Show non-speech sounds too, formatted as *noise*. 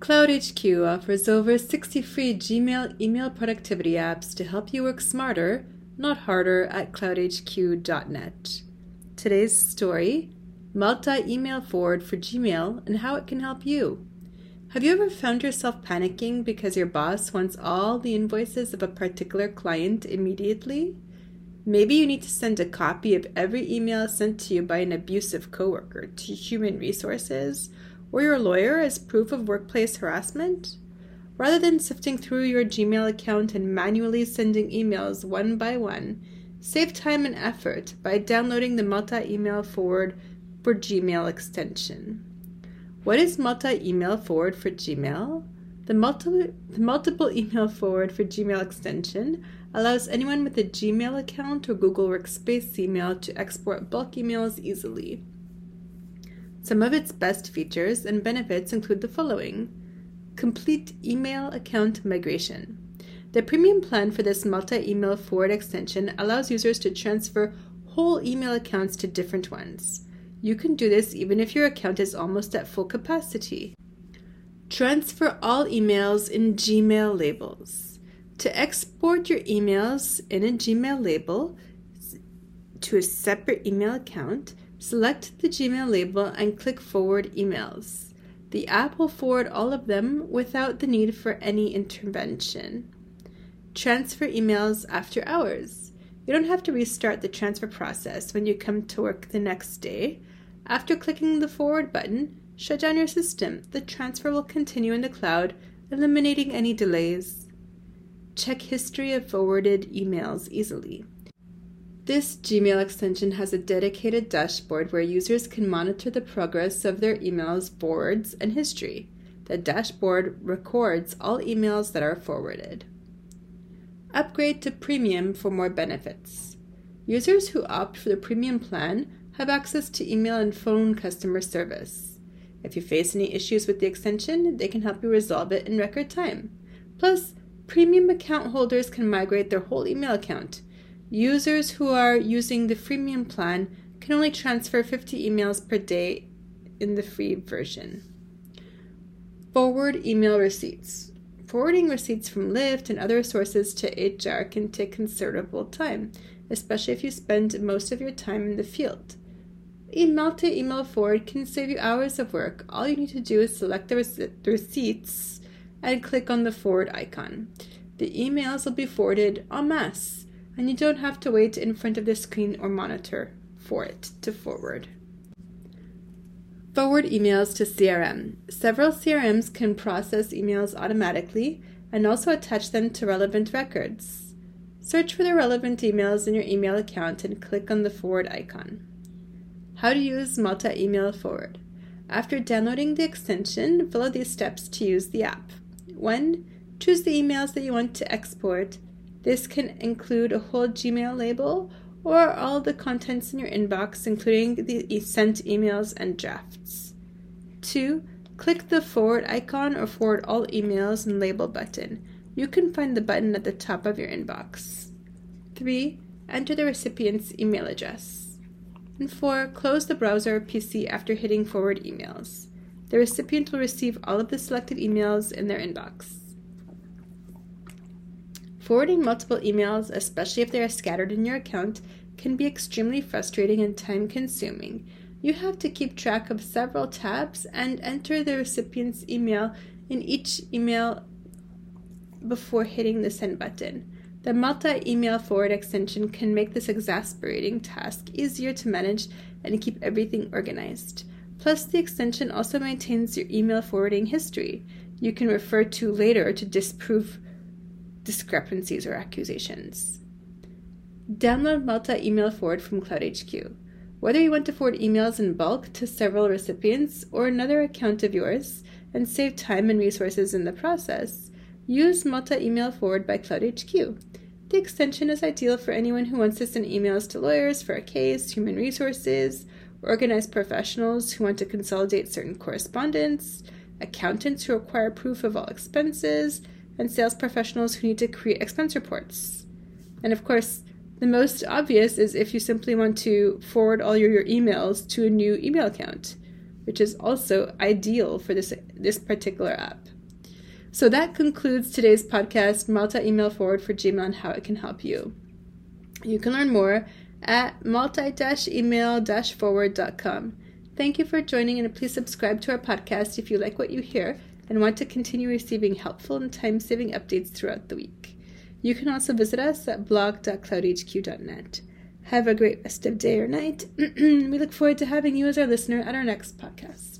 CloudHQ offers over 60 free Gmail email productivity apps to help you work smarter, not harder, at cloudhq.net. Today's story Multi email forward for Gmail and how it can help you. Have you ever found yourself panicking because your boss wants all the invoices of a particular client immediately? Maybe you need to send a copy of every email sent to you by an abusive coworker to human resources or your lawyer as proof of workplace harassment? Rather than sifting through your Gmail account and manually sending emails one by one, save time and effort by downloading the multi email forward for Gmail extension. What is multi email forward for Gmail? The, multi- the multiple email forward for Gmail extension allows anyone with a Gmail account or Google Workspace email to export bulk emails easily. Some of its best features and benefits include the following Complete email account migration. The premium plan for this multi email forward extension allows users to transfer whole email accounts to different ones. You can do this even if your account is almost at full capacity. Transfer all emails in Gmail labels. To export your emails in a Gmail label to a separate email account, Select the Gmail label and click Forward Emails. The app will forward all of them without the need for any intervention. Transfer emails after hours. You don't have to restart the transfer process when you come to work the next day. After clicking the Forward button, shut down your system. The transfer will continue in the cloud, eliminating any delays. Check history of forwarded emails easily. This Gmail extension has a dedicated dashboard where users can monitor the progress of their emails, forwards, and history. The dashboard records all emails that are forwarded. Upgrade to Premium for more benefits. Users who opt for the Premium plan have access to email and phone customer service. If you face any issues with the extension, they can help you resolve it in record time. Plus, Premium account holders can migrate their whole email account Users who are using the freemium plan can only transfer 50 emails per day in the free version. Forward email receipts. Forwarding receipts from Lyft and other sources to HR can take considerable time, especially if you spend most of your time in the field. Email to email forward can save you hours of work. All you need to do is select the, receipts and click on the forward icon. The emails will be forwarded en masse and you don't have to wait in front of the screen or monitor for it to forward. Forward emails to CRM. Several CRMs can process emails automatically and also attach them to relevant records. Search for the relevant emails in your email account and click on the forward icon. How to use multi email forward. After downloading the extension, follow these steps to use the app. 1. Choose the emails that you want to export this can include a whole Gmail label or all the contents in your inbox, including the sent emails and drafts. 2. Click the forward icon or forward all emails and label button. You can find the button at the top of your inbox. 3. Enter the recipient's email address. And 4. Close the browser or PC after hitting forward emails. The recipient will receive all of the selected emails in their inbox. Forwarding multiple emails, especially if they are scattered in your account, can be extremely frustrating and time consuming. You have to keep track of several tabs and enter the recipient's email in each email before hitting the send button. The multi email forward extension can make this exasperating task easier to manage and keep everything organized. Plus, the extension also maintains your email forwarding history. You can refer to later to disprove discrepancies or accusations. Download multi email forward from CloudHQ. Whether you want to forward emails in bulk to several recipients or another account of yours and save time and resources in the process, use multi email forward by CloudHQ. The extension is ideal for anyone who wants to send emails to lawyers for a case, human resources, organized professionals who want to consolidate certain correspondence, accountants who require proof of all expenses, and sales professionals who need to create expense reports. And of course, the most obvious is if you simply want to forward all your, your emails to a new email account. which is also ideal for this, this particular app. So that concludes today's podcast, Multi Email Forward for Gmail and how it can help you. You can learn more at multi-email-forward.com. Thank you for joining and please subscribe to our podcast if you like what you hear and want to continue receiving helpful and time-saving updates throughout the week. You can also visit us at blog.cloudhq.net. Have a great rest of day or night. *clears throat* we look forward to having you as our listener at our next podcast.